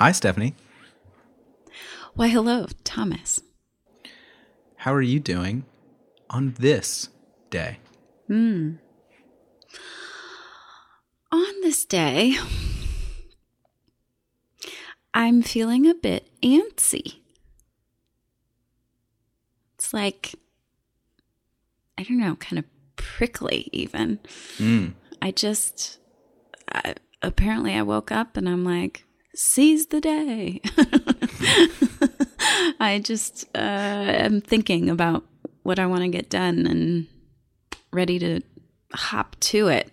Hi, Stephanie. Why, hello, Thomas. How are you doing on this day? Hmm. On this day, I'm feeling a bit antsy. It's like, I don't know, kind of prickly, even. Mm. I just, I, apparently, I woke up and I'm like, seize the day. I just uh, am thinking about what I want to get done and ready to hop to it.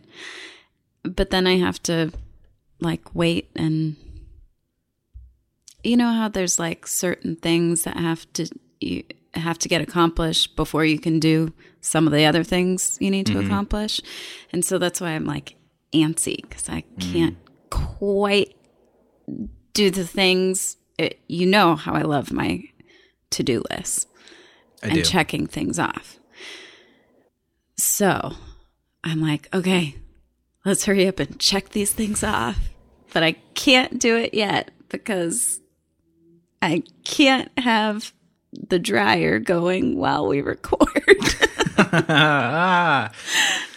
But then I have to like wait and you know how there's like certain things that have to you have to get accomplished before you can do some of the other things you need to accomplish. And so that's why I'm like antsy cuz I can't quite do the things it, you know how I love my to-do list I and do. checking things off. So I'm like, okay, let's hurry up and check these things off. But I can't do it yet because I can't have the dryer going while we record.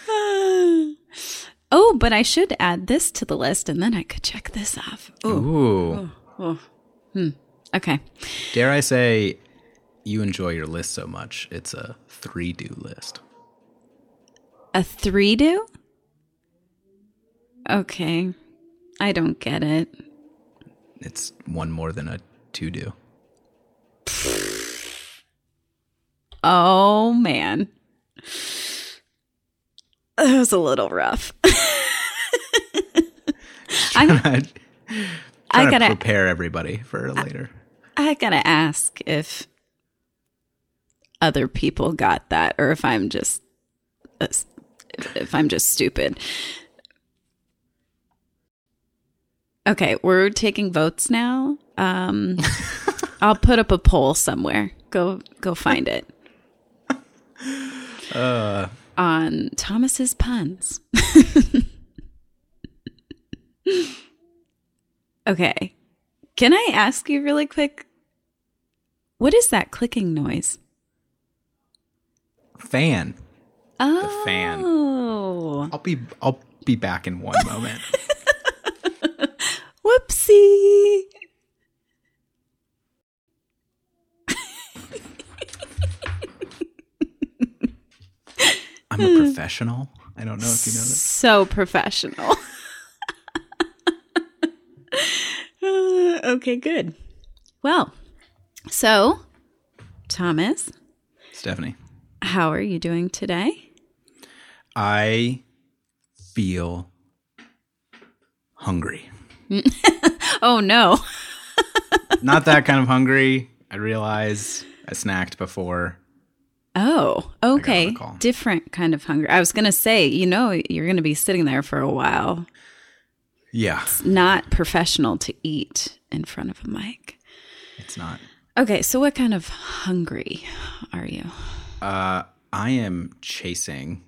oh, but I should add this to the list and then I could check this off. Ooh, ooh. Hmm. okay. Dare I say you enjoy your list so much, it's a three do list. A three do? Okay. I don't get it. It's one more than a two do. Oh man. That was a little rough. I'm, I I gotta prepare everybody for later. I gotta ask if other people got that or if I'm just if if I'm just stupid. Okay, we're taking votes now. Um I'll put up a poll somewhere. Go go find it. Uh, on Thomas's puns. okay. Can I ask you really quick? What is that clicking noise? fan. Oh. fan. Oh. I'll be I'll be back in one moment. Whoopsie. I'm a professional. I don't know if you know that. So professional. Uh, okay, good. Well, so, Thomas, Stephanie, how are you doing today? I feel hungry. Oh, no. Not that kind of hungry. I realize I snacked before. Oh, okay. Different kind of hunger. I was going to say, you know, you're going to be sitting there for a while. Yeah, It's not professional to eat in front of a mic. it's not. Okay, so what kind of hungry are you? Uh, I am chasing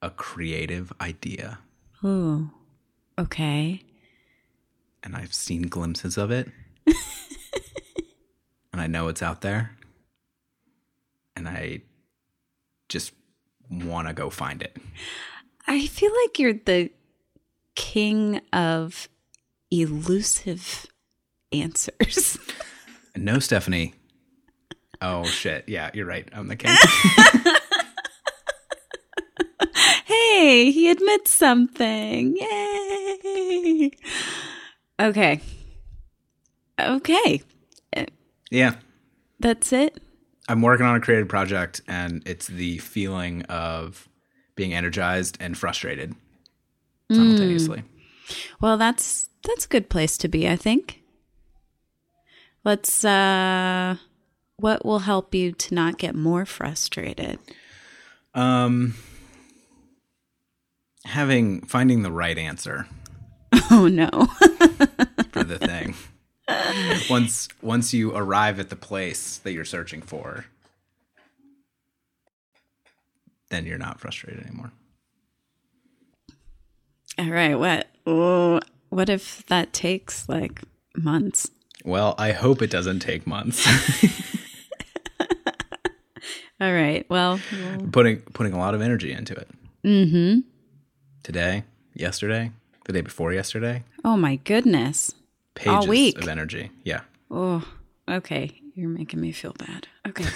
a creative idea, Ooh, okay. and I've seen glimpses of it, and I know it's out there, and I just want to go find it. I feel like you're the king of elusive answers. No, Stephanie. Oh shit! Yeah, you're right. I'm the king. hey, he admits something. Yay. Okay. Okay. yeah, That's it. I'm working on a creative project, and it's the feeling of being energized and frustrated simultaneously. Well, that's that's a good place to be, I think. Let's uh what will help you to not get more frustrated? Um, having finding the right answer Oh no. for the thing. once once you arrive at the place that you're searching for, then you're not frustrated anymore. All right, what oh, what if that takes like months. Well, I hope it doesn't take months. All right. Well, putting putting a lot of energy into it. Mm-hmm. Today, yesterday, the day before yesterday, oh my goodness. Pages week. of energy. Yeah. Oh, okay. You're making me feel bad. Okay.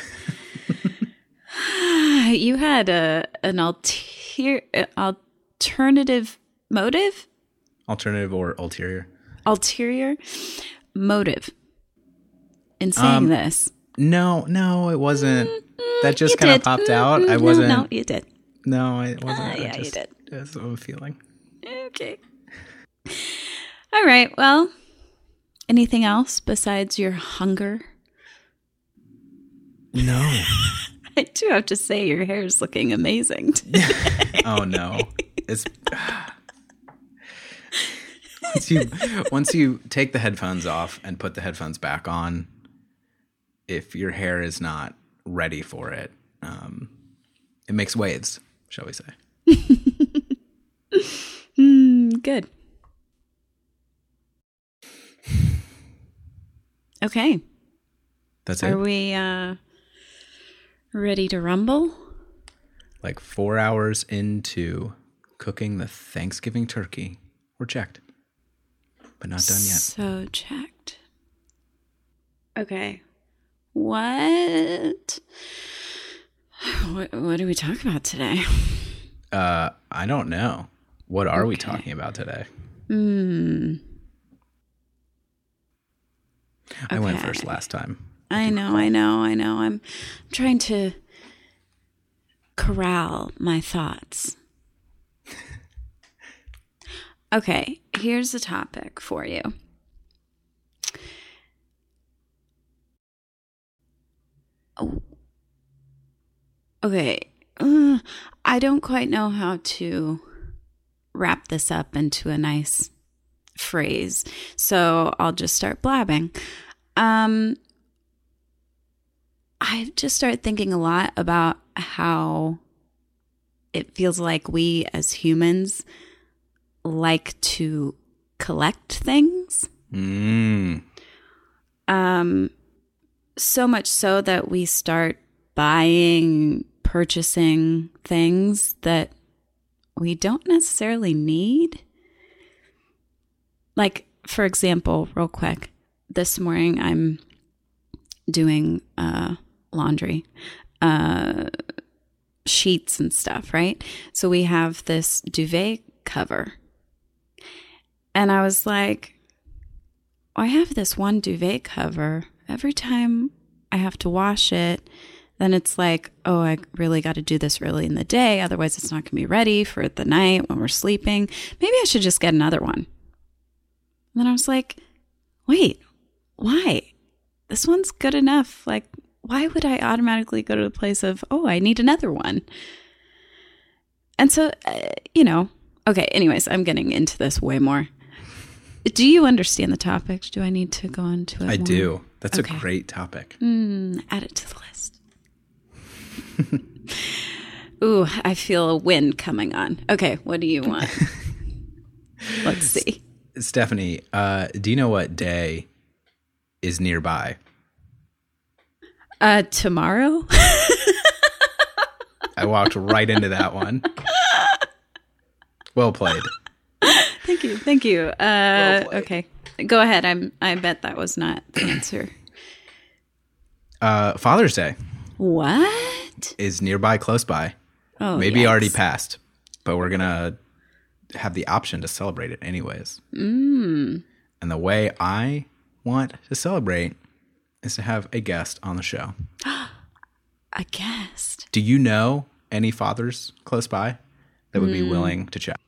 you had a an alter, alternative motive, Alternative or ulterior? ulterior motive in saying this. No, no, it wasn't. That just kind of popped Mm, out. mm, I wasn't. No, you did. No, it wasn't. I yeah, you just, did. That's what I'm feeling. Okay. All right. Well, anything else besides your hunger? No. I do have to say your hair is looking amazing. oh no. It's once you once you take the headphones off and put the headphones back on, if your hair is not ready for it, um, it makes waves, shall we say? Mm, Good. Okay. That's it. Are we uh ready to rumble? like four hours into cooking the Thanksgiving turkey, we're checked, but not done yet. So checked. Okay. What? What, what do we talk about today? Uh, I don't know. What are we talking about today? Hmm. I went first last time. I know, I know, I know. I'm trying to corral my thoughts. Okay, here's a topic for you. Oh. Okay, uh, I don't quite know how to wrap this up into a nice phrase, so I'll just start blabbing. Um, I just started thinking a lot about how it feels like we as humans like to collect things. Mm. Um, so much so that we start buying, purchasing things that we don't necessarily need. Like, for example, real quick, this morning I'm doing uh, laundry, uh, sheets and stuff, right? So we have this duvet cover. And I was like, I have this one duvet cover. Every time I have to wash it, then it's like, oh, I really got to do this early in the day. Otherwise, it's not going to be ready for the night when we're sleeping. Maybe I should just get another one. And then I was like, wait, why? This one's good enough. Like, why would I automatically go to the place of, oh, I need another one? And so, uh, you know, okay, anyways, I'm getting into this way more. Do you understand the topic? Do I need to go into it? I more? do. That's Okay. a great topic. Mm, add it to the list. Ooh, I feel a wind coming on. Okay, what do you want? Let's see. Stephanie, uh, do you know what day is nearby? Uh, tomorrow? I walked right into that one. Well played. thank you, thank you. Uh, played. okay, go ahead. I'm. I bet that was not the answer. Uh, Father's Day What? is nearby, close by. Oh, Maybe yikes. already passed, but we're gonna have the option to celebrate it anyways. Mm. And the way I want to celebrate is to have a guest on the show. A guest. Do you know any fathers close by that would be Hmm. willing to chat?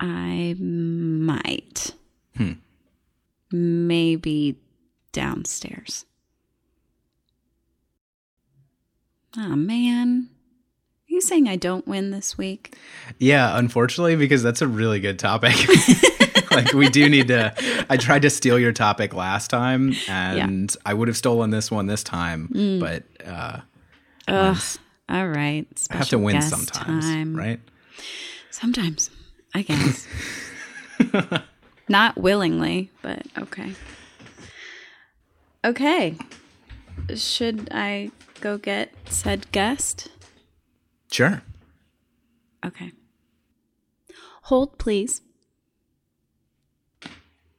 I might. Hmm. Maybe downstairs. Oh man. You saying I don't win this week? Yeah, unfortunately, because that's a really good topic. like we do need to. I tried to steal your topic last time, and I would have stolen this one this time, Mm. but uh, Ugh. All right. I have to win sometimes, time. right? Sometimes, I guess. Not willingly, but okay. Okay. Should I go get said guest? Sure. Okay. Hold, please.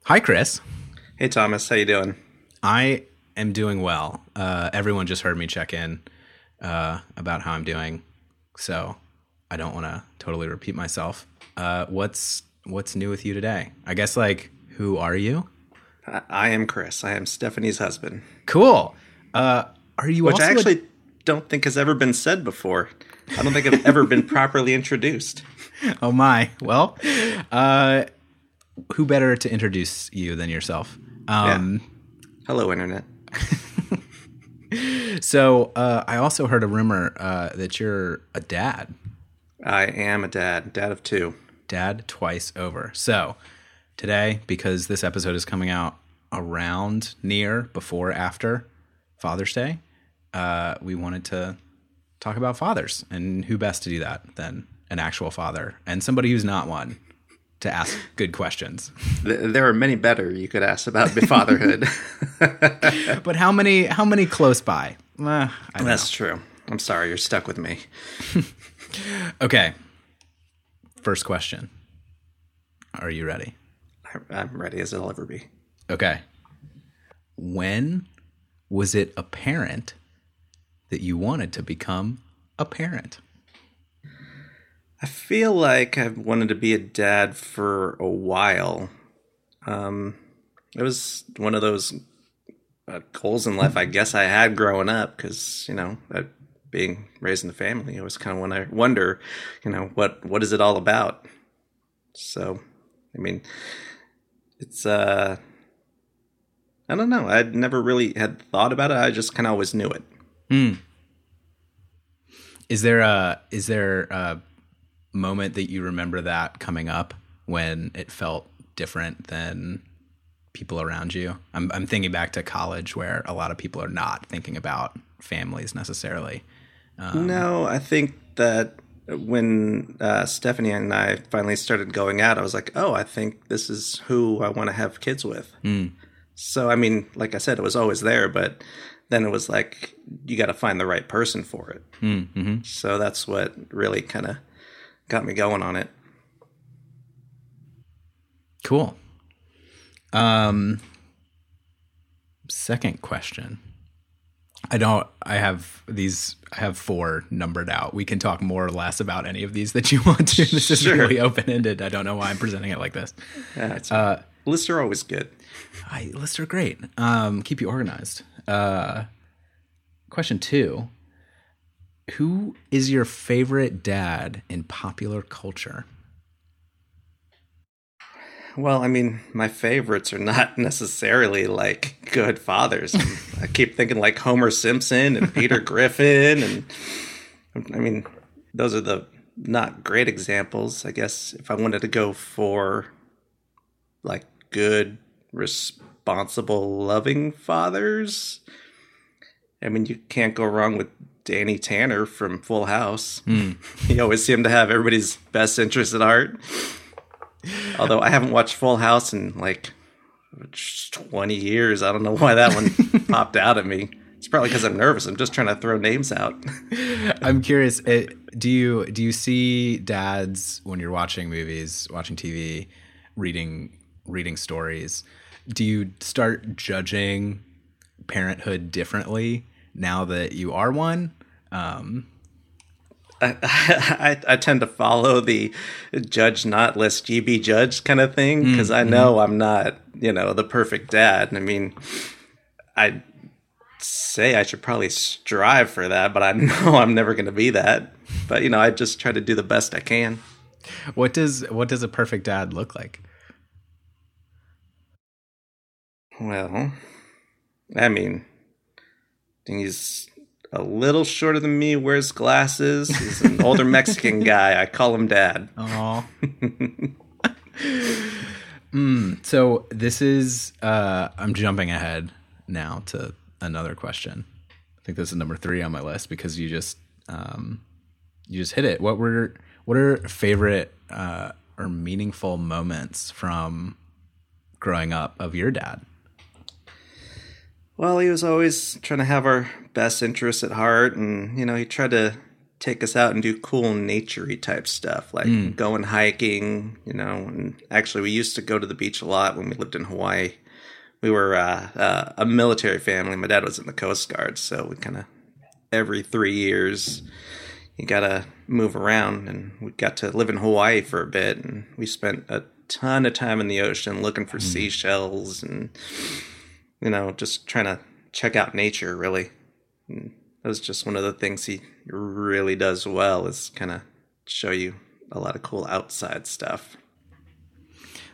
Hi, Chris. Hey Thomas, how you doing? I am doing well. Uh, everyone just heard me check in uh, about how I'm doing, so I don't want to totally repeat myself. Uh, what's what's new with you today? I guess like who are you? I, I am Chris. I am Stephanie's husband, Cool. Uh, are you which also I a- actually don't think has ever been said before. I don't think I've ever been properly introduced. oh my. Well, uh, who better to introduce you than yourself? Um, Hello, internet. So uh, I also heard a rumor uh, that you're a dad, I am a dad, dad of two. dad twice over. So today, because this episode is coming out around, near, before, after Father's Day, uh, we wanted to talk about fathers and who best to do that than an actual father and somebody who's not one to ask good questions. There are many better you could ask about fatherhood. But how many? How many close by? Uh, That's true. I'm sorry, you're stuck with me. Okay. First question. Are you ready? I'm ready as I'll ever be. Okay. When was it apparent that you wanted to become a parent? I feel like I've wanted to be a dad for a while. Um, it was one of those uh, goals in life I guess I had growing up because you know being raised in the family, it was kind of when I wonder, you know, what what is it all about? So, I mean, it's uh, I don't know. I'd never really had thought about it. I just kind of always knew it. Hmm. Is there a is there a moment that you remember that coming up when it felt different than people around you? I'm I'm thinking back to college where a lot of people are not thinking about families necessarily. Um, no, I think that when uh, Stephanie and I finally started going out, I was like, oh, I think this is who I want to have kids with. Hmm. So, I mean, like I said, it was always there, but then it was like, you got to find the right person for it. Mm-hmm. So that's what really kind of got me going on it. Cool. Um second question. I don't I have these I have four numbered out. We can talk more or less about any of these that you want to. This is really open ended. I don't know why I'm presenting it like this. Yeah, it's, lists are always good. I lists are great. Um keep you organized. Uh question two. Who is your favorite dad in popular culture? Well, I mean, my favorites are not necessarily like good fathers. I keep thinking like Homer Simpson and Peter Griffin, and I mean, those are the not great examples. I guess if I wanted to go for like good, responsible, loving fathers, I mean, you can't go wrong with Danny Tanner from Full House. He always seemed to have everybody's best interest at heart. Although I haven't watched Full House in like 20 years. I don't know why that one popped out at me. It's probably because I'm nervous. I'm just trying to throw names out. I'm curious. uh do you do you see dads when you're watching movies, watching TV, reading reading stories? Do you start judging parenthood differently now that you are one? Um, I, I tend to follow the judge not lest ye be judged kind of thing because I know I'm not, you know, the perfect dad. I mean, I say I should probably strive for that, but I know I'm never going to be that. But you know, I just try to do the best I can. what does what does a perfect dad look like? Well, I mean, he's a little shorter than me, wears glasses. He's an older Mexican guy. I call him dad. Oh. mm, so this is uh I'm jumping ahead now to another question. I think this is number 3 on my list because you just um you just hit it. What were what are favorite uh or meaningful moments from growing up of your dad? Well, he was always trying to have our best interests at heart, and you know, he tried to take us out and do cool naturey type stuff, like going hiking. You know, and actually, we used to go to the beach a lot when we lived in Hawaii. We were uh, uh, a military family. My dad was in the Coast Guard, so we kind of every three years you gotta move around, and we got to live in Hawaii for a bit, and we spent a ton of time in the ocean looking for seashells and you know, just trying to check out nature really. And that was just one of the things he really does well is kind of show you a lot of cool outside stuff.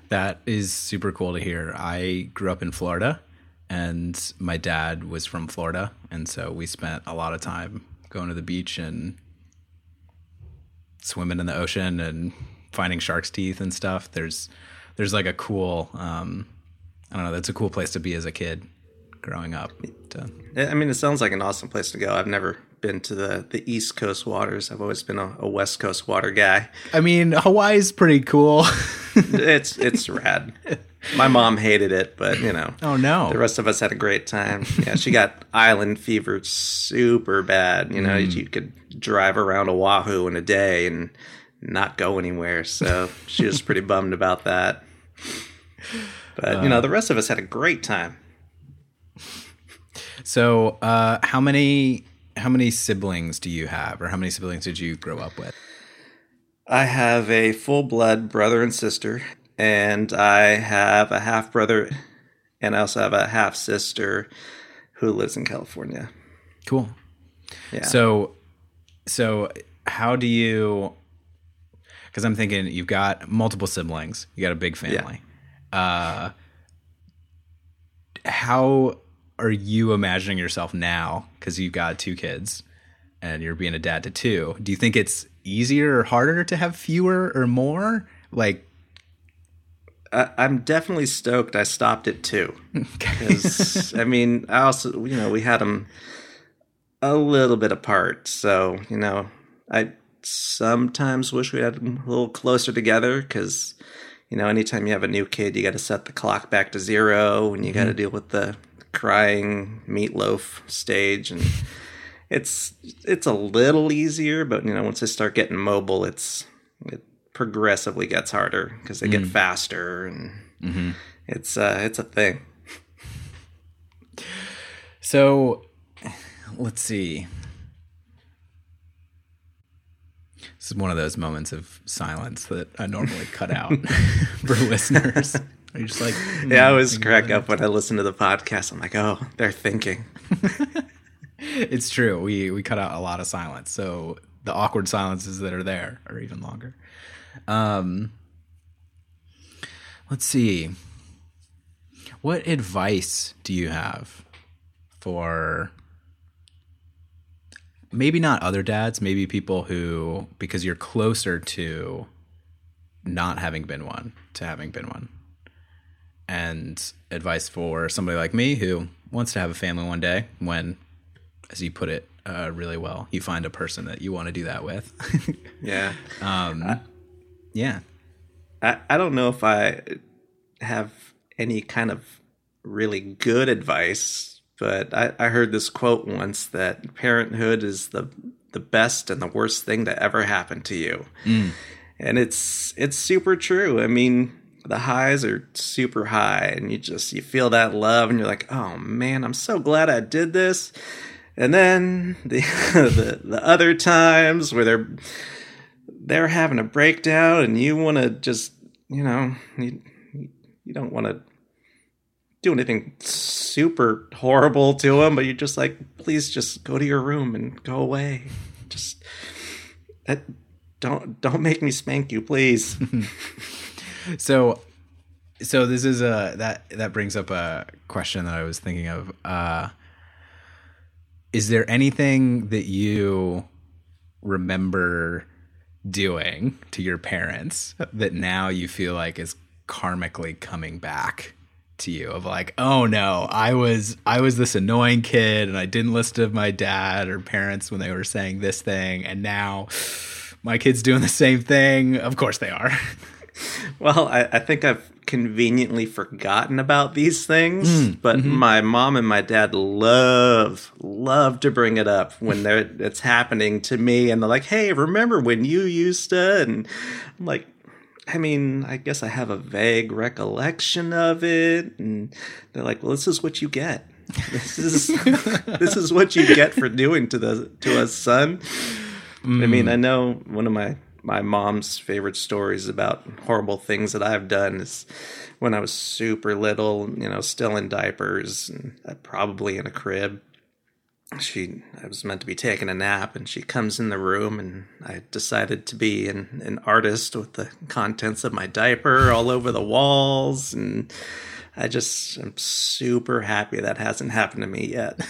That is super cool to hear. I grew up in Florida and my dad was from Florida. And so we spent a lot of time going to the beach and swimming in the ocean and finding shark's teeth and stuff. There's, there's like a cool, um, I don't know, that's a cool place to be as a kid growing up. To, uh, I mean, it sounds like an awesome place to go. I've never been to the, the East Coast waters. I've always been a, a West Coast water guy. I mean, Hawaii's pretty cool. it's it's rad. My mom hated it, but you know. Oh no. The rest of us had a great time. Yeah, she got island fever super bad. You know, mm. you could drive around Oahu in a day and not go anywhere. So she was pretty bummed about that. But you know, the rest of us had a great time. So, uh, how many how many siblings do you have, or how many siblings did you grow up with? I have a full blood brother and sister, and I have a half brother, and I also have a half sister who lives in California. Cool. Yeah. So, so how do you? Because I'm thinking you've got multiple siblings, you got a big family. Uh, how are you imagining yourself now? Because you've got two kids, and you're being a dad to two. Do you think it's easier or harder to have fewer or more? Like, I, I'm definitely stoked. I stopped at two because I mean, I also you know we had them a little bit apart, so you know I sometimes wish we had them a little closer together because you know anytime you have a new kid, you got to set the clock back to zero, and you got to mm-hmm. deal with the crying meatloaf stage and. It's it's a little easier, but you know once they start getting mobile, it's it progressively gets harder because they get mm. faster and mm-hmm. it's uh, it's a thing. So let's see. This is one of those moments of silence that I normally cut out for listeners. You're just like, Yeah, I always crack up when I listen to the podcast. I'm like, oh, they're thinking. it's true. We we cut out a lot of silence, so the awkward silences that are there are even longer. Um, let's see. What advice do you have for maybe not other dads, maybe people who because you're closer to not having been one to having been one. And advice for somebody like me who wants to have a family one day when as you put it uh, really well, you find a person that you want to do that with. Yeah, yeah. I, I don't know if I have any kind of really good advice, but I, I heard this quote once that parenthood is the the best and the worst thing that ever happened to you. Hmm. And it's it's super true. I mean, the highs are super high and you just you feel that love and you're like, "Oh man, I'm so glad I did this." And then the the, the other times where they're they're having a breakdown and you want to just you know you, you don't want to do anything super horrible to him, but you're just like please just go to your room and go away. Just that, don't don't make me spank you please. So, so this is a that that brings up a question that I was thinking of. Uh, is there anything that you remember doing to your parents that now you feel like is karmically coming back to you of like oh no i was i was this annoying kid and i didn't listen to my dad or parents when they were saying this thing. And now my kid's doing the same thing. Of course they are. Well I, I think i've conveniently forgotten about these things, hmm. but mm-hmm. my mom and my dad love love to bring it up when they're it's happening to me, and they're like, "Hey, remember when you used to?" And I'm like, I mean, I guess I have a vague recollection of it, and they're like, "Well, this is what you get. This is this is what you get for doing to the to us, son." I mean, I know one of my my mom's favorite stories about horrible things that I've done is when I was super little, you know, still in diapers and uh, probably in a crib. She, I was meant to be taking a nap, and she comes in the room, and I decided to be an, an artist with the contents of my diaper all over the walls, and I just am super happy that hasn't happened to me yet.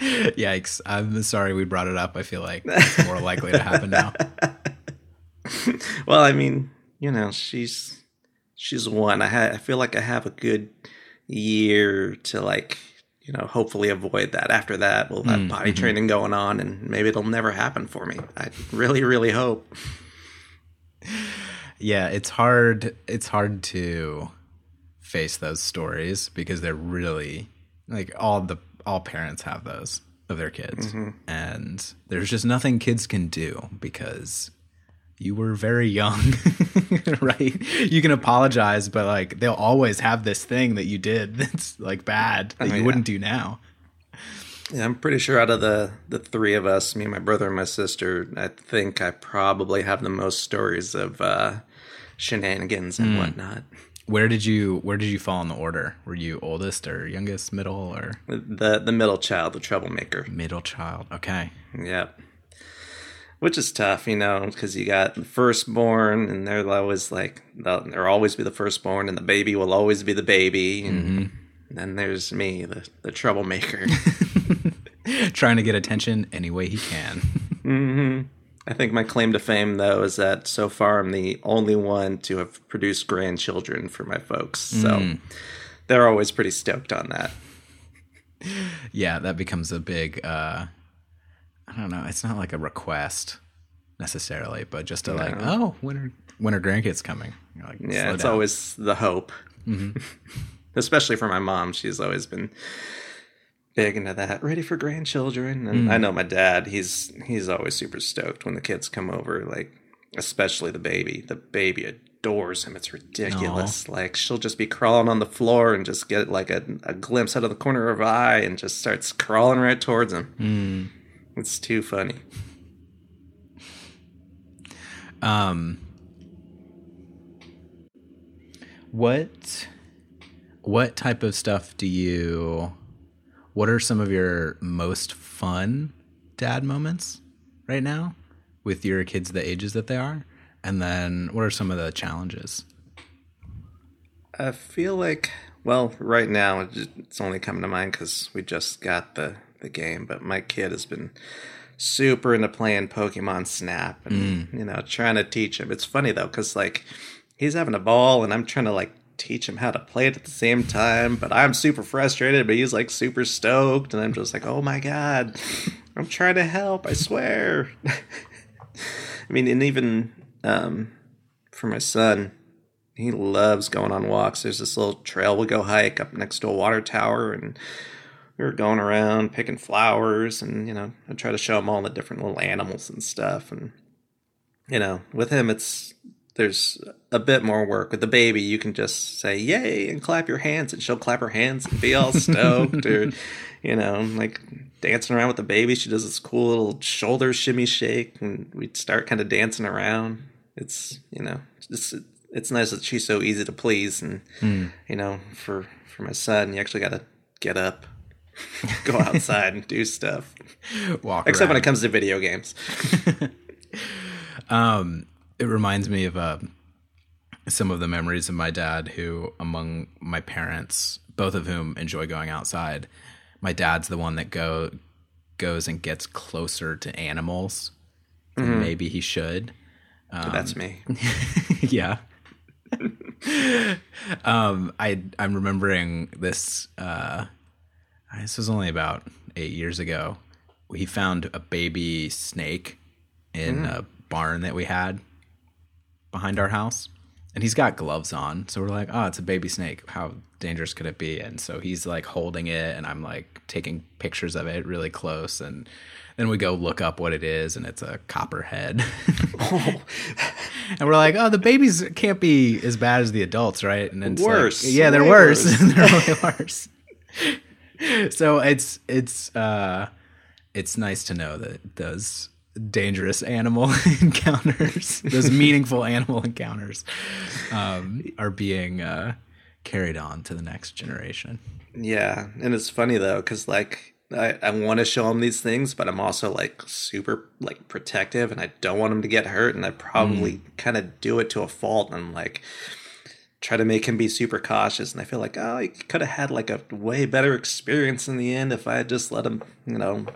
Yikes! I'm sorry we brought it up. I feel like it's more likely to happen now. well, I mean, you know, she's she's one. I ha- I feel like I have a good year to like, you know, hopefully avoid that. After that, we'll have mm, body mm-hmm. training going on, and maybe it'll never happen for me. I really, really hope. Yeah, it's hard. It's hard to face those stories because they're really like all the all parents have those of their kids, mm-hmm. and there's just nothing kids can do because you were very young, right? You can apologize, but like they'll always have this thing that you did that's like bad that you yeah. wouldn't do now. Yeah, I'm pretty sure out of the the three of us, me, and my brother, and my sister, I think I probably have the most stories of uh, shenanigans and whatnot. Where did you Where did you fall in the order? Were you oldest or youngest, middle or The the middle child, the troublemaker. middle child? Okay. Yep. Which is tough, you know, because you got the firstborn, and they're always like, they'll, always be the firstborn, and the baby will always be the baby. And mm-hmm. then there's me, the, the troublemaker. Trying to get attention any way he can. Mm-hmm. I think my claim to fame, though, is that so far I'm the only one to have produced grandchildren for my folks. So mm. they're always pretty stoked on that. yeah, that becomes a big uh I don't know, it's not like a request necessarily, but just a like, oh, when are when are grandkids coming? Like, Yeah, it's down. always the hope. Mm-hmm. Especially for my mom. She's always been big into that. Ready for grandchildren. And I mm. know my dad, he's he's always super stoked when the kids come over, like especially the baby. The baby adores him. It's ridiculous. Like she'll just be crawling on the floor and just get like a, a glimpse out of the corner of her eye and just starts crawling right towards him. Mm. It's too funny. Um what what type of stuff do you what are some of your most fun dad moments right now with your kids the ages that they are? And then what are some of the challenges? I feel like, well, right now it's only coming to mind because we just got the the game. But my kid has been super into playing Pokemon Snap, and you know, trying to teach him. It's funny though, because like he's having a ball, and I'm trying to like teach him how to play it at the same time. But I'm super frustrated, but he's like super stoked, and I'm just like, oh my god, I'm trying to help. I swear. I mean, and even um, for my son, he loves going on walks. There's this little trail we go hike up next to a water tower, and we were going around picking flowers, and you know, I try to show him all the different little animals and stuff. And you know, with him, it's there's a bit more work. With the baby, you can just say "yay" and clap your hands, and she'll clap her hands and be all stoked, or you know, like dancing around with the baby. She does this cool little shoulder shimmy shake, and we start kind of dancing around. It's you know, it's it's nice that she's so easy to please, and hmm. you know, for for my son, you actually got to get up, go outside, and do stuff. Walk Except when it comes to video games. um, it reminds me of uh, some of the memories of my dad who among my parents both of whom enjoy going outside my dad's the one that go goes and gets closer to animals than maybe he should That's me. yeah um i i'm remembering this uh Uh, this was only about eight years ago we found a baby snake in hmm. a barn that we had behind our house and he's got gloves on. So we're like, oh, it's a baby snake. How dangerous could it be? And so he's like holding it, and I'm like taking pictures of it really close. And then we go look up what it is, and it's a copperhead. and we're like, oh, the babies can't be as bad as the adults, right? And it's like, Worse. yeah, they're worse. worse. they're really worse. so it's it's uh it's nice to know that those dangerous animal encounters, those meaningful animal encounters, um, are being uh, carried on to the next generation. Yeah, and it's funny though, because like I, I want to show him these things, but I'm also like super like protective, and I don't want him to get hurt, and I probably kind of do it to a fault, and like try to make him be super cautious. And I feel like oh, he could have had like a way better experience in the end if I had just let him, you know,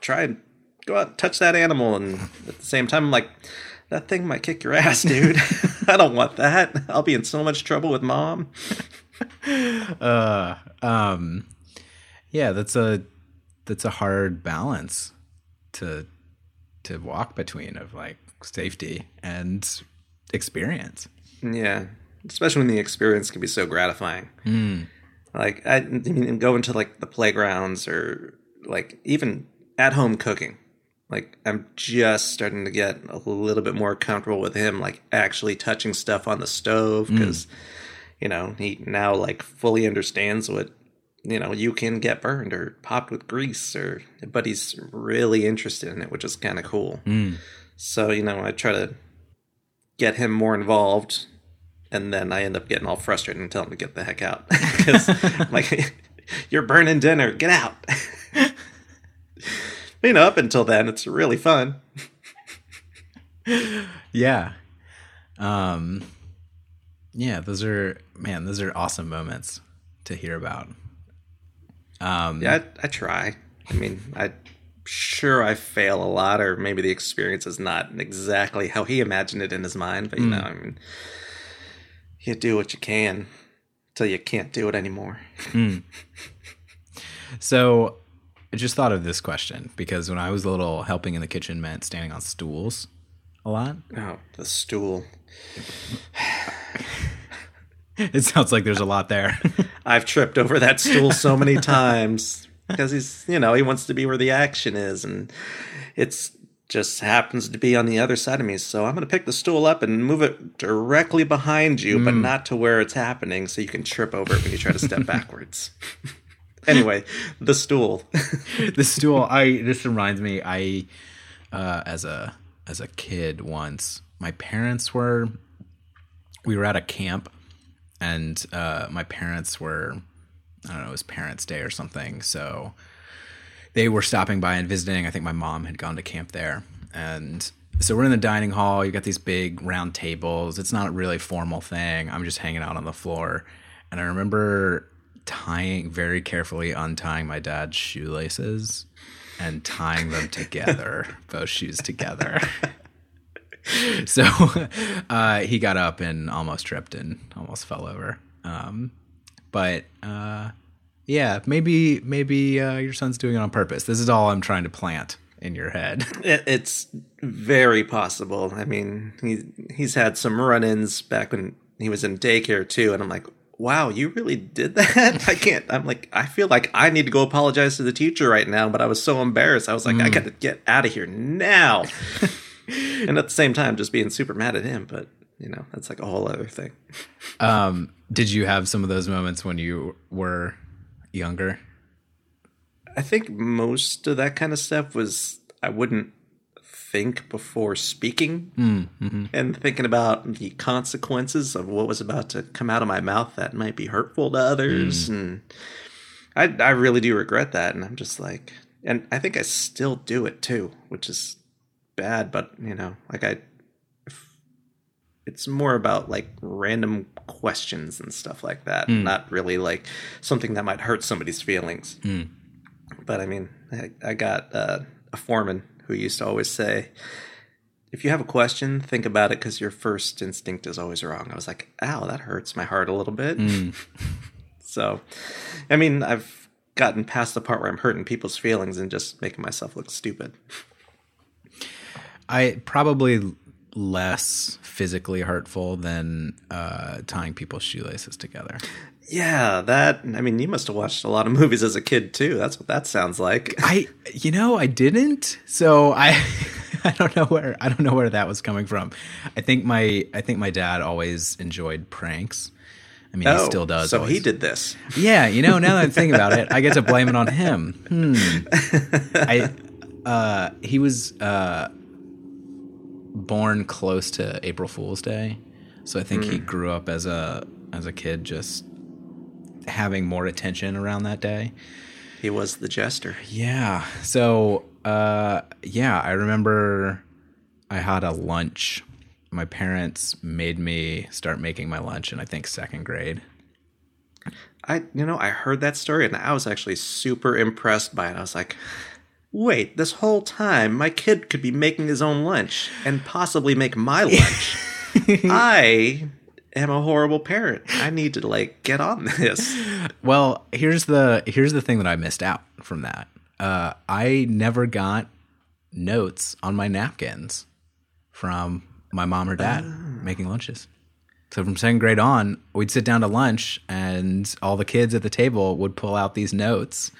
try and go out and touch that animal, and at the same time, I'm like. That thing might kick your ass, dude. I don't want that. I'll be in so much trouble with mom. Uh, um, yeah, that's a that's a hard balance to to walk between of like safety and experience. Yeah, especially when the experience can be so gratifying. Hmm. Like I, I mean, go into like the playgrounds or like even at home cooking. Like I'm just starting to get a little bit more comfortable with him, like actually touching stuff on the stove hmm. because you know he now like fully understands what you know you can get burned or popped with grease or but he's really interested in it which is kind of cool hmm. so you know i try to get him more involved and then i end up getting all frustrated and tell him to get the heck out. Because like you're burning dinner. Get out. You know up until then it's really fun. Yeah. Um yeah, those are man, those are awesome moments to hear about. Um yeah I, I try. I mean i sure i fail a lot or maybe the experience is not exactly how he imagined it in his mind but you know i mean you do what you can till you can't do it anymore hmm. so I just thought of this question because when I was a little helping in the kitchen meant standing on stools a lot. oh the stool It sounds like there's a lot there. i've tripped over that stool so many times because he's you know he wants to be where the action is and it's just happens to be on the other side of me. So i'm going to pick the stool up and move it directly behind you but not to where it's happening so you can trip over it when you try to step backwards. Anyway the stool. The stool. I this reminds me i uh as a as a kid once my parents were we were at a camp and uh my parents were i don't know it was parents day or something so they were stopping by and visiting. I think my mom had gone to camp there. And so we're in the dining hall. You got these big round tables. It's not a really formal thing. I'm just hanging out on the floor. And i remember tying very carefully untying my dad's shoelaces and tying them together both shoes together. So uh, he got up and almost tripped and almost fell over. Um, but uh, yeah maybe maybe uh, your son's doing it on purpose this is all i'm trying to plant in your head It, it's very possible. I mean, he he's had some run-ins back when he was in daycare too, and I'm like, wow, you really did that? I can't. I'm like, I feel like I need to go apologize to the teacher right now, but I was so embarrassed. I was like, I got to get out of here now. and at the same time, just being super mad at him, but you know, that's like a whole other thing. um, did you have some of those moments when you were younger? I think most of that kind of stuff was I wouldn't think before speaking hmm, mm-hmm. and thinking about the consequences of what was about to come out of my mouth that might be hurtful to others. Hmm. And I I really do regret that. And I'm just like and I think I still do it too which is bad but you know like I it's more about like random questions and stuff like that hmm. not really like something that might hurt somebody's feelings hmm. but I mean, I, I got uh, a foreman who used to always say, if you have a question, think about it because your first instinct is always wrong. I was like, ow, that hurts my heart a little bit. Hmm. so, I mean, I've gotten past the part where I'm hurting people's feelings and just making myself look stupid. I probably less physically hurtful than uh, tying people's shoelaces together. Yeah, that. I mean, you must have watched a lot of movies as a kid too. That's what that sounds like. I, you know, I didn't. So I, I don't know where I don't know where that was coming from. I think my I think my dad always enjoyed pranks. I mean, he still does. So always. he did this. Yeah, you know, now that I'm thinking about it, I get to blame it on him. Hmm. I, uh, he was uh, born close to April Fool's Day, so I think he grew up as a as a kid just having more attention around that day. He was the jester. Yeah. So, uh, yeah, I remember I had a lunch. My parents made me start making my lunch in I think second grade. I, you know, I heard that story and I was actually super impressed by it. I was like, wait, this whole time my kid could be making his own lunch and possibly make my lunch. I am a horrible parent. I need to like get on this. Well, here's the here's the thing that I missed out from that. Uh, I never got notes on my napkins from my mom or dad making lunches. So from second grade on, we'd sit down to lunch, and all the kids at the table would pull out these notes,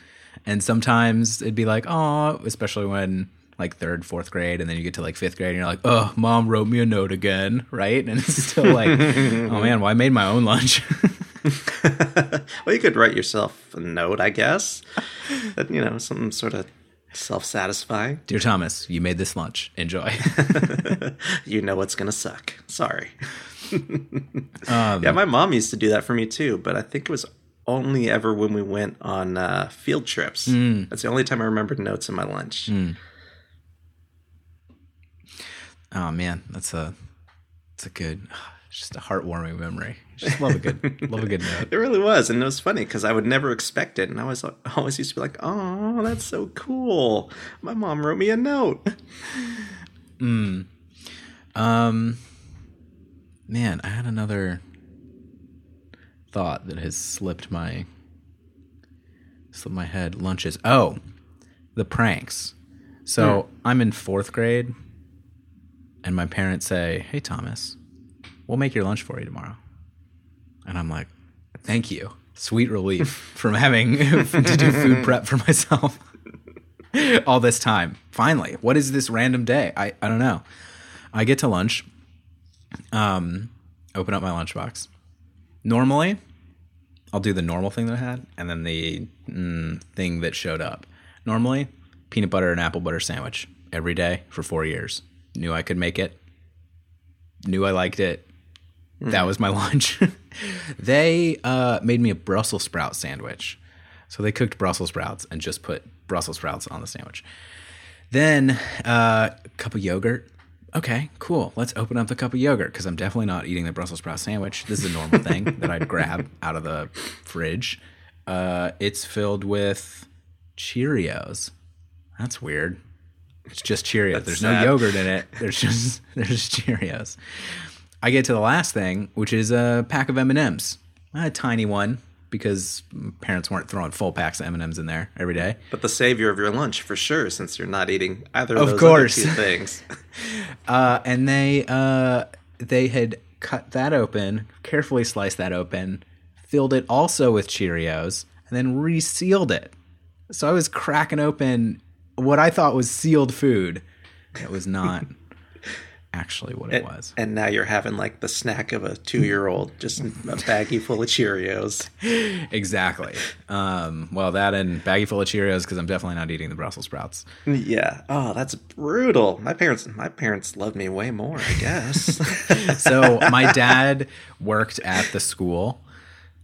and sometimes it'd be like, "Oh," especially when like third, fourth grade, and then you get to like fifth grade, and you're like, "Oh, mom wrote me a note again," right? And it's still like, "Oh man, well I made my own lunch." well, you could write yourself a note, I guess. You know, some sort of self satisfying. Dear Thomas, you made this lunch. Enjoy. You know it's going to suck. Sorry. Um, yeah, my mom used to do that for me too, but I think it was only ever when we went on uh, field trips. That's the only time I remembered notes in my lunch. oh man, that's a that's a good, just a heartwarming memory. Just love a good love a good note. It really was, and it was funny because I would never expect it, and I was always used to be like, "Oh, that's so cool! My mom wrote me a note." Um, man, I had another thought that has slipped my slipped my head. Lunches. Oh, the pranks. So I'm in fourth grade, and my parents say, "Hey, Thomas, we'll make your lunch for you tomorrow." And I'm like, "Thank you, sweet relief from having to do food prep for myself." all this time. Finally, what is this random day? I, I don't know. I get to lunch, um, open up my lunchbox. Normally, I'll do the normal thing that I had, and then the mm, thing that showed up. Normally, peanut butter and apple butter sandwich every day for four years. Knew I could make it. Knew I liked it. That was my lunch. they uh, made me a Brussels sprout sandwich. So they cooked Brussels sprouts and just put Brussels sprouts on the sandwich. Then uh, a cup of yogurt. Okay, cool. Let's open up the cup of yogurt because I'm definitely not eating the Brussels sprout sandwich. This is a normal thing that I'd grab out of the fridge. Uh, it's filled with Cheerios. That's weird. It's just Cheerios. There's sad. no yogurt in it. There's just there's Cheerios. I get to the last thing, which is a pack of M and M's, a tiny one because parents weren't throwing full packs of M and M's in there every day. But the savior of your lunch for sure, since you're not eating either of, Of those course. other two things. Uh, and they uh, they had cut that open, carefully sliced that open, filled it also with Cheerios, and then resealed it. So I was cracking open what I thought was sealed food. It was not actually what it was. and now you're having like the snack of a two-year-old, just a baggie full of Cheerios. Exactly. Um, well, that and baggie full of Cheerios because I'm definitely not eating the Brussels sprouts. Yeah. Oh, that's brutal. My parents, my parents loved me way more, I guess. so my dad worked at the school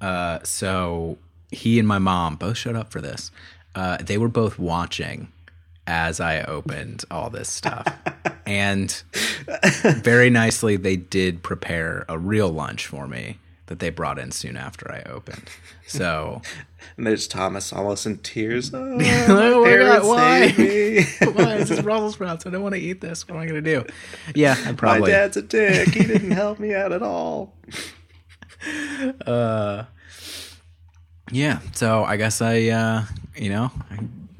uh, so he and my mom both showed up for this uh, they were both watching as i opened all this stuff and very nicely they did prepare a real lunch for me that they brought in soon after i opened so and there's Thomas almost in tears. Oh, Oh God, why? why is this brussels sprouts i don't want to eat this what am i going to do yeah i My dad's a dick. He didn't help me out at all. Uh, yeah so i guess i uh you know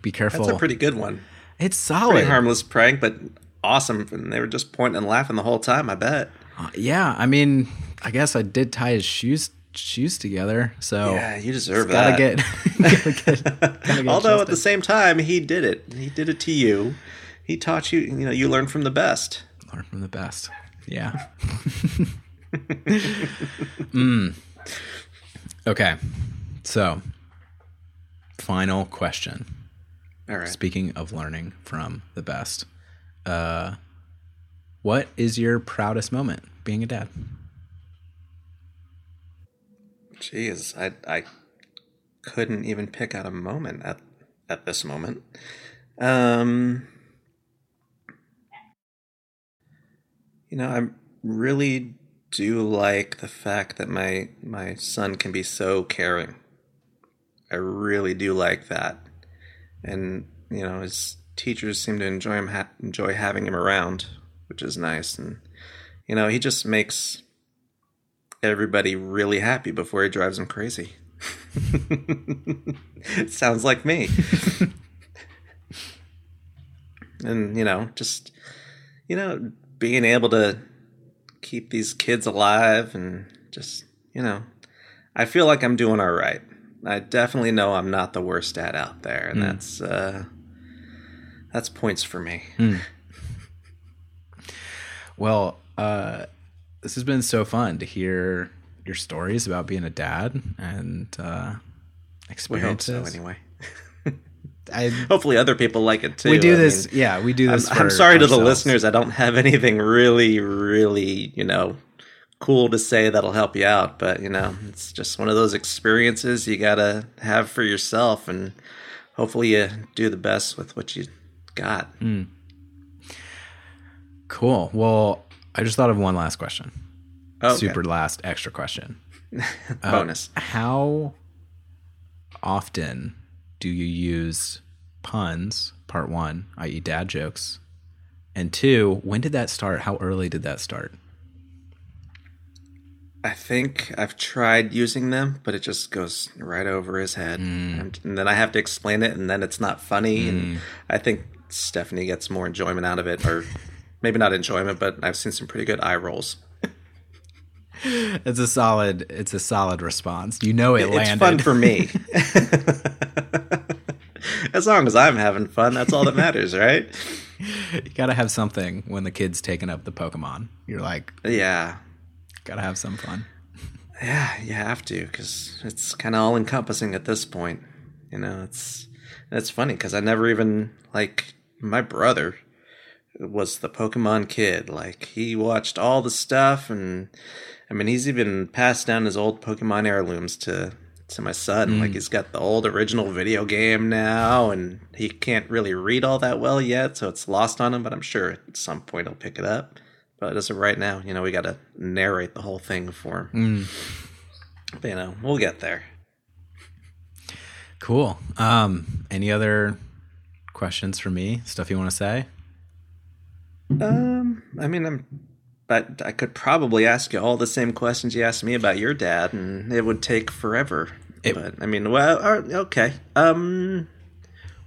be careful That's a pretty good one. it's solid Pretty harmless prank, but awesome, and they were just pointing and laughing the whole time. I bet. Uh, yeah, I mean, I guess I did tie his shoes shoes together, so Yeah, you deserve gotta that. get. gotta get, gotta get Although at the same time, he did it. He did it to you. He taught you. You know, you learn from the best. learn from the best. Yeah. mm. Okay, so final question. All right. Speaking of learning from the best, uh, what is your proudest moment being a dad? Jeez, I I couldn't even pick out a moment at at this moment. Um, you know, I really do like the fact that my my son can be so caring. I really do like that, and you know, his teachers seem to enjoy him ha- enjoy having him around, which is nice, and you know, he just makes everybody really happy before he drives them crazy. it sounds like me. and, you know, just, you know, being able to keep these kids alive and just, you know, I feel like I'm doing all right. I definitely know I'm not the worst dad out there, and that's uh that's points for me. Well, uh, this has been so fun to hear your stories about being a dad and uh, We hope experiences. so anyway. I, Hopefully other people like it too. we do I this, mean, yeah, we do I'm, this. I'm for sorry to the listeners. I don't have anything really, really, you know, cool to say that'll help you out. But you know, it's just one of those experiences you gotta have for yourself, and hopefully you do the best with what you got. Mm. Cool. Well, I just thought of one last question. Okay. Super last extra question. Uh, bonus. How often do you use puns? Part one, i.e., dad jokes, and two, when did that start? How early did that start? I think I've tried using them, but it just goes right over his head, and, and then I have to explain it, and then it's not funny. And I think Stephanie gets more enjoyment out of it, or maybe not enjoyment, but I've seen some pretty good eye rolls. It's a solid. It's a solid response. You know it It's landed. fun for me. as long as I'm having fun, that's all that matters, right? you gotta have something when the kid's taking up the Pokemon. You're like, Yeah. gotta have some fun. Yeah, you have to because it's kind of all encompassing at this point. You know, it's it's funny because I never even like my brother was the Pokemon kid. Like he watched all the stuff, and I mean, he's even passed down his old Pokemon heirlooms to to my son. Like he's got the old original video game now, and he can't really read all that well yet, so it's lost on him. But I'm sure at some point he'll pick it up. But as of right now, you know, we got to narrate the whole thing for him. But, you know, we'll get there. Cool. Um, any other questions for me? Stuff you want to say? Um, I mean, I'm, but I could probably ask you all the same questions you asked me about your dad, and it would take forever. It- but I mean, well, okay. Um,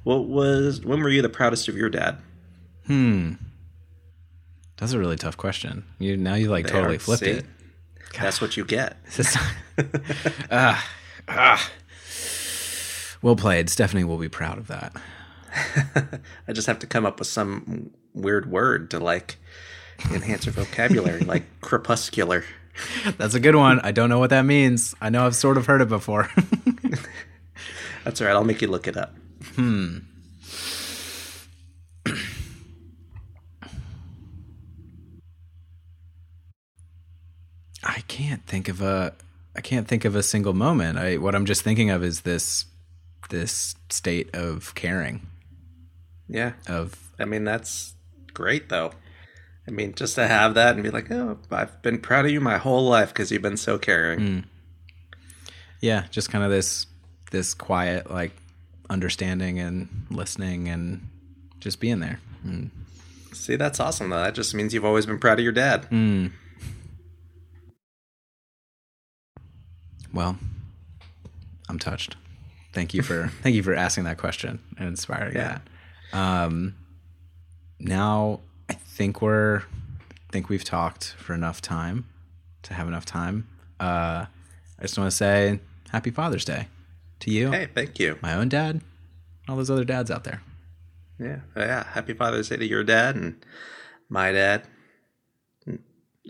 what was when were you the proudest of your dad? Hmm. That's a really tough question. You now you like totally flipped see? it. That's what you get. Ah, ah. Well played. Stephanie will be proud of that. I just have to come up with some weird word to like enhance your vocabulary, like crepuscular. That's a good one. I don't know what that means. I know I've sort of heard it before. That's all right. I'll make you look it up. Hmm. I can't think of a I can't think of a single moment. I what I'm just thinking of is this this state of caring Yeah. of I mean, that's great, though. I mean, just to have that and be like, oh, I've been proud of you my whole life because you've been so caring. yeah, just kind of this this quiet like understanding and listening and just being there. Mm. See, that's awesome, though. That just means you've always been proud of your dad. Mm. Well, I'm touched. Thank you for thank you for asking that question and inspiring Yeah. that. Um, now I think we're I think we've talked for enough time to have enough time. Uh, I just want to say Happy Father's Day to you, Hey, thank you. my own dad, all those other dads out there. Yeah, uh, yeah. Happy Father's Day to your dad and my dad.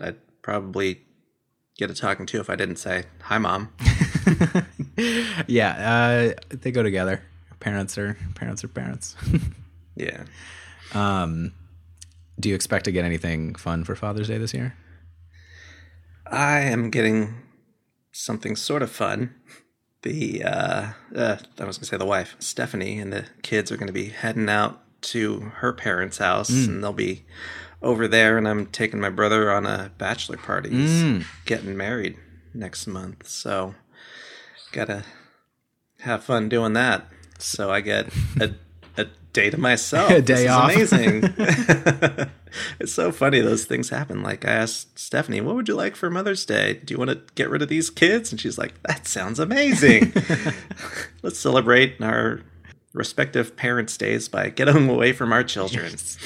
I'd probably get a talking to if I didn't say hi, mom. Yeah, uh, they go together. Parents are parents are parents. Yeah. um, do you expect to get anything fun for Father's Day this year? I am getting something sort of fun. The uh, uh I was gonna say the wife, Stephanie, and the kids are gonna be heading out to her parents' house, and they'll be over there. And I'm taking my brother on a bachelor party. He's getting married next month, so gotta have fun doing that. So I get a day to myself. A day This off. Amazing. it's so funny those things happen. Like I asked Stephanie, "What would you like for Mother's Day? Do you want to get rid of these kids?" And she's like, "That sounds amazing. Let's celebrate our respective parents' days by getting away from our children." That's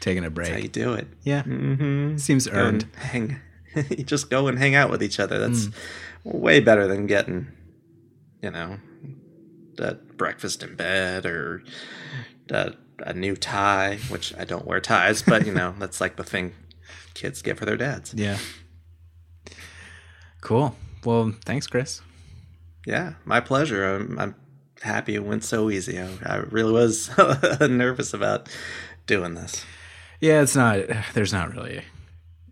Taking a break how break. you do it. Yeah, Mm-hmm. seems earned. And hang, you just go and hang out with each other. That's Mm. way better than getting, you know, that breakfast in bed or a, a new tie, which I don't wear ties, but you know, that's like the thing kids get for their dads. Yeah. Cool. Well, thanks, Chris. Yeah, my pleasure. I'm, I'm happy it went so easy. I, I really was nervous about doing this. Yeah, it's not. There's not really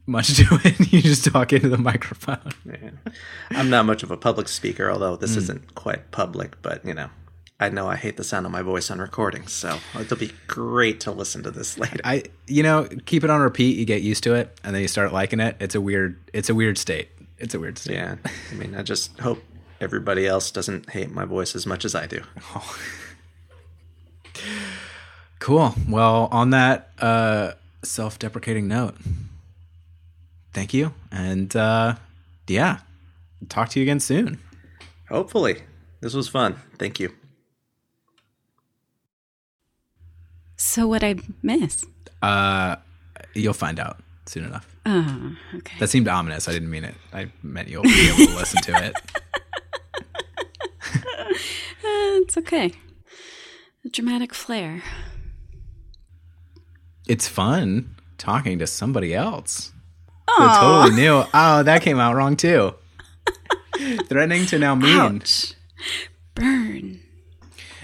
much to it. You just talk into the microphone. Yeah. I'm not much of a public speaker, although Mm. this isn't quite public, but you know, I know I hate the sound of my voice on recordings, so it'll be great to listen to this later. I, you know, keep it on repeat. You get used to it, and then you start liking it. It's a weird. It's a weird state. It's a weird state. Yeah. I mean, I just hope everybody else doesn't hate my voice as much as I do. Cool. Well, on that uh, self-deprecating note, thank you, and uh, yeah, talk to you again soon. Hopefully. This was fun. Thank you. So what I miss? Uh, you'll find out soon enough. Oh, okay. That seemed ominous. I didn't mean it. I meant you'll be able to listen to it. Uh, it's okay. A dramatic flair. It's fun talking to somebody else. So totally new. Oh, that came out wrong too. Threatening to now mean. Ouch. Burn.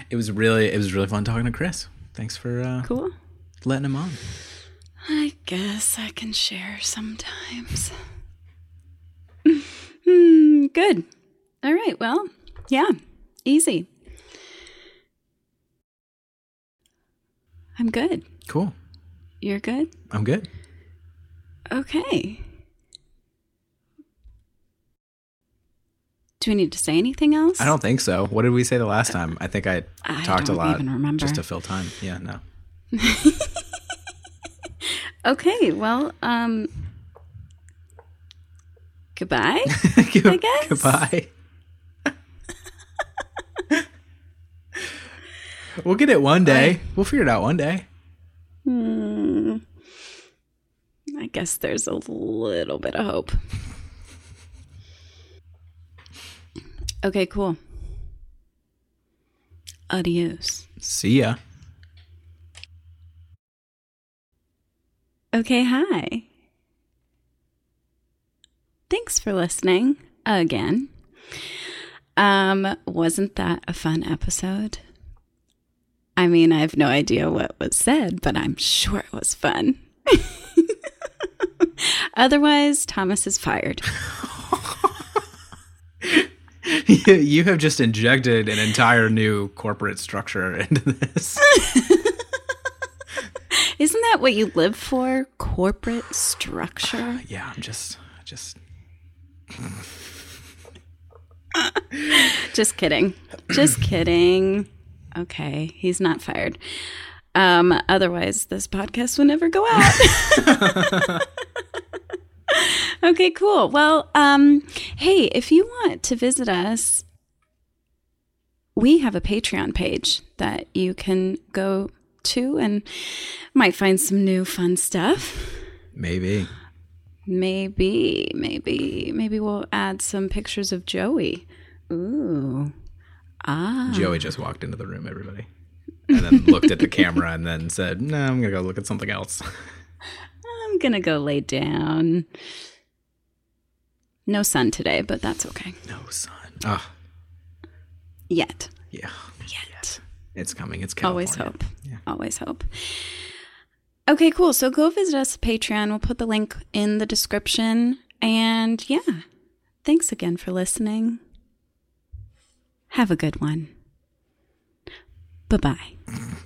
It was really it was really fun talking to Chris. Thanks for uh, Cool. letting him on. I guess I can share sometimes. Good. All right. Well, yeah. Easy. I'm good. Cool. You're good? I'm good. Okay. Do we need to say anything else? I don't think so. What did we say the last time? I think I, I talked a lot even remember. just to fill time. Yeah, no. Okay, well, um goodbye. I guess. Goodbye. we'll get it one day. We'll figure it out one day. Hmm. I guess there's a little bit of hope. Okay, cool. Adios. See ya. Okay, hi. Thanks for listening again. Um, wasn't that a fun episode? I mean, I have no idea what was said, but I'm sure it was fun. Otherwise, Thomas is fired. you have just injected an entire new corporate structure into this. Isn't that what you live for? Corporate structure? yeah, I'm just just Just kidding. Just kidding. Okay, he's not fired. Um, otherwise, this podcast will never go out. okay, cool. Well, um, hey, if you want to visit us, we have a Patreon page that you can go to and might find some new fun stuff. Maybe. Maybe, maybe, maybe we'll add some pictures of Joey. Ooh. Ah. Joey just walked into the room, everybody. And then looked at the camera and then said, No, I'm going to go look at something else. I'm going to go lay down. No sun today, but that's okay. no, sun. Ah, Yet. yeah. Yet. It's coming. It's California. Always hope. Yeah. Always hope. Okay, cool. So go visit us at Patreon. We'll put the link in the description. And yeah, thanks again for listening. Have a good one. Bye bye.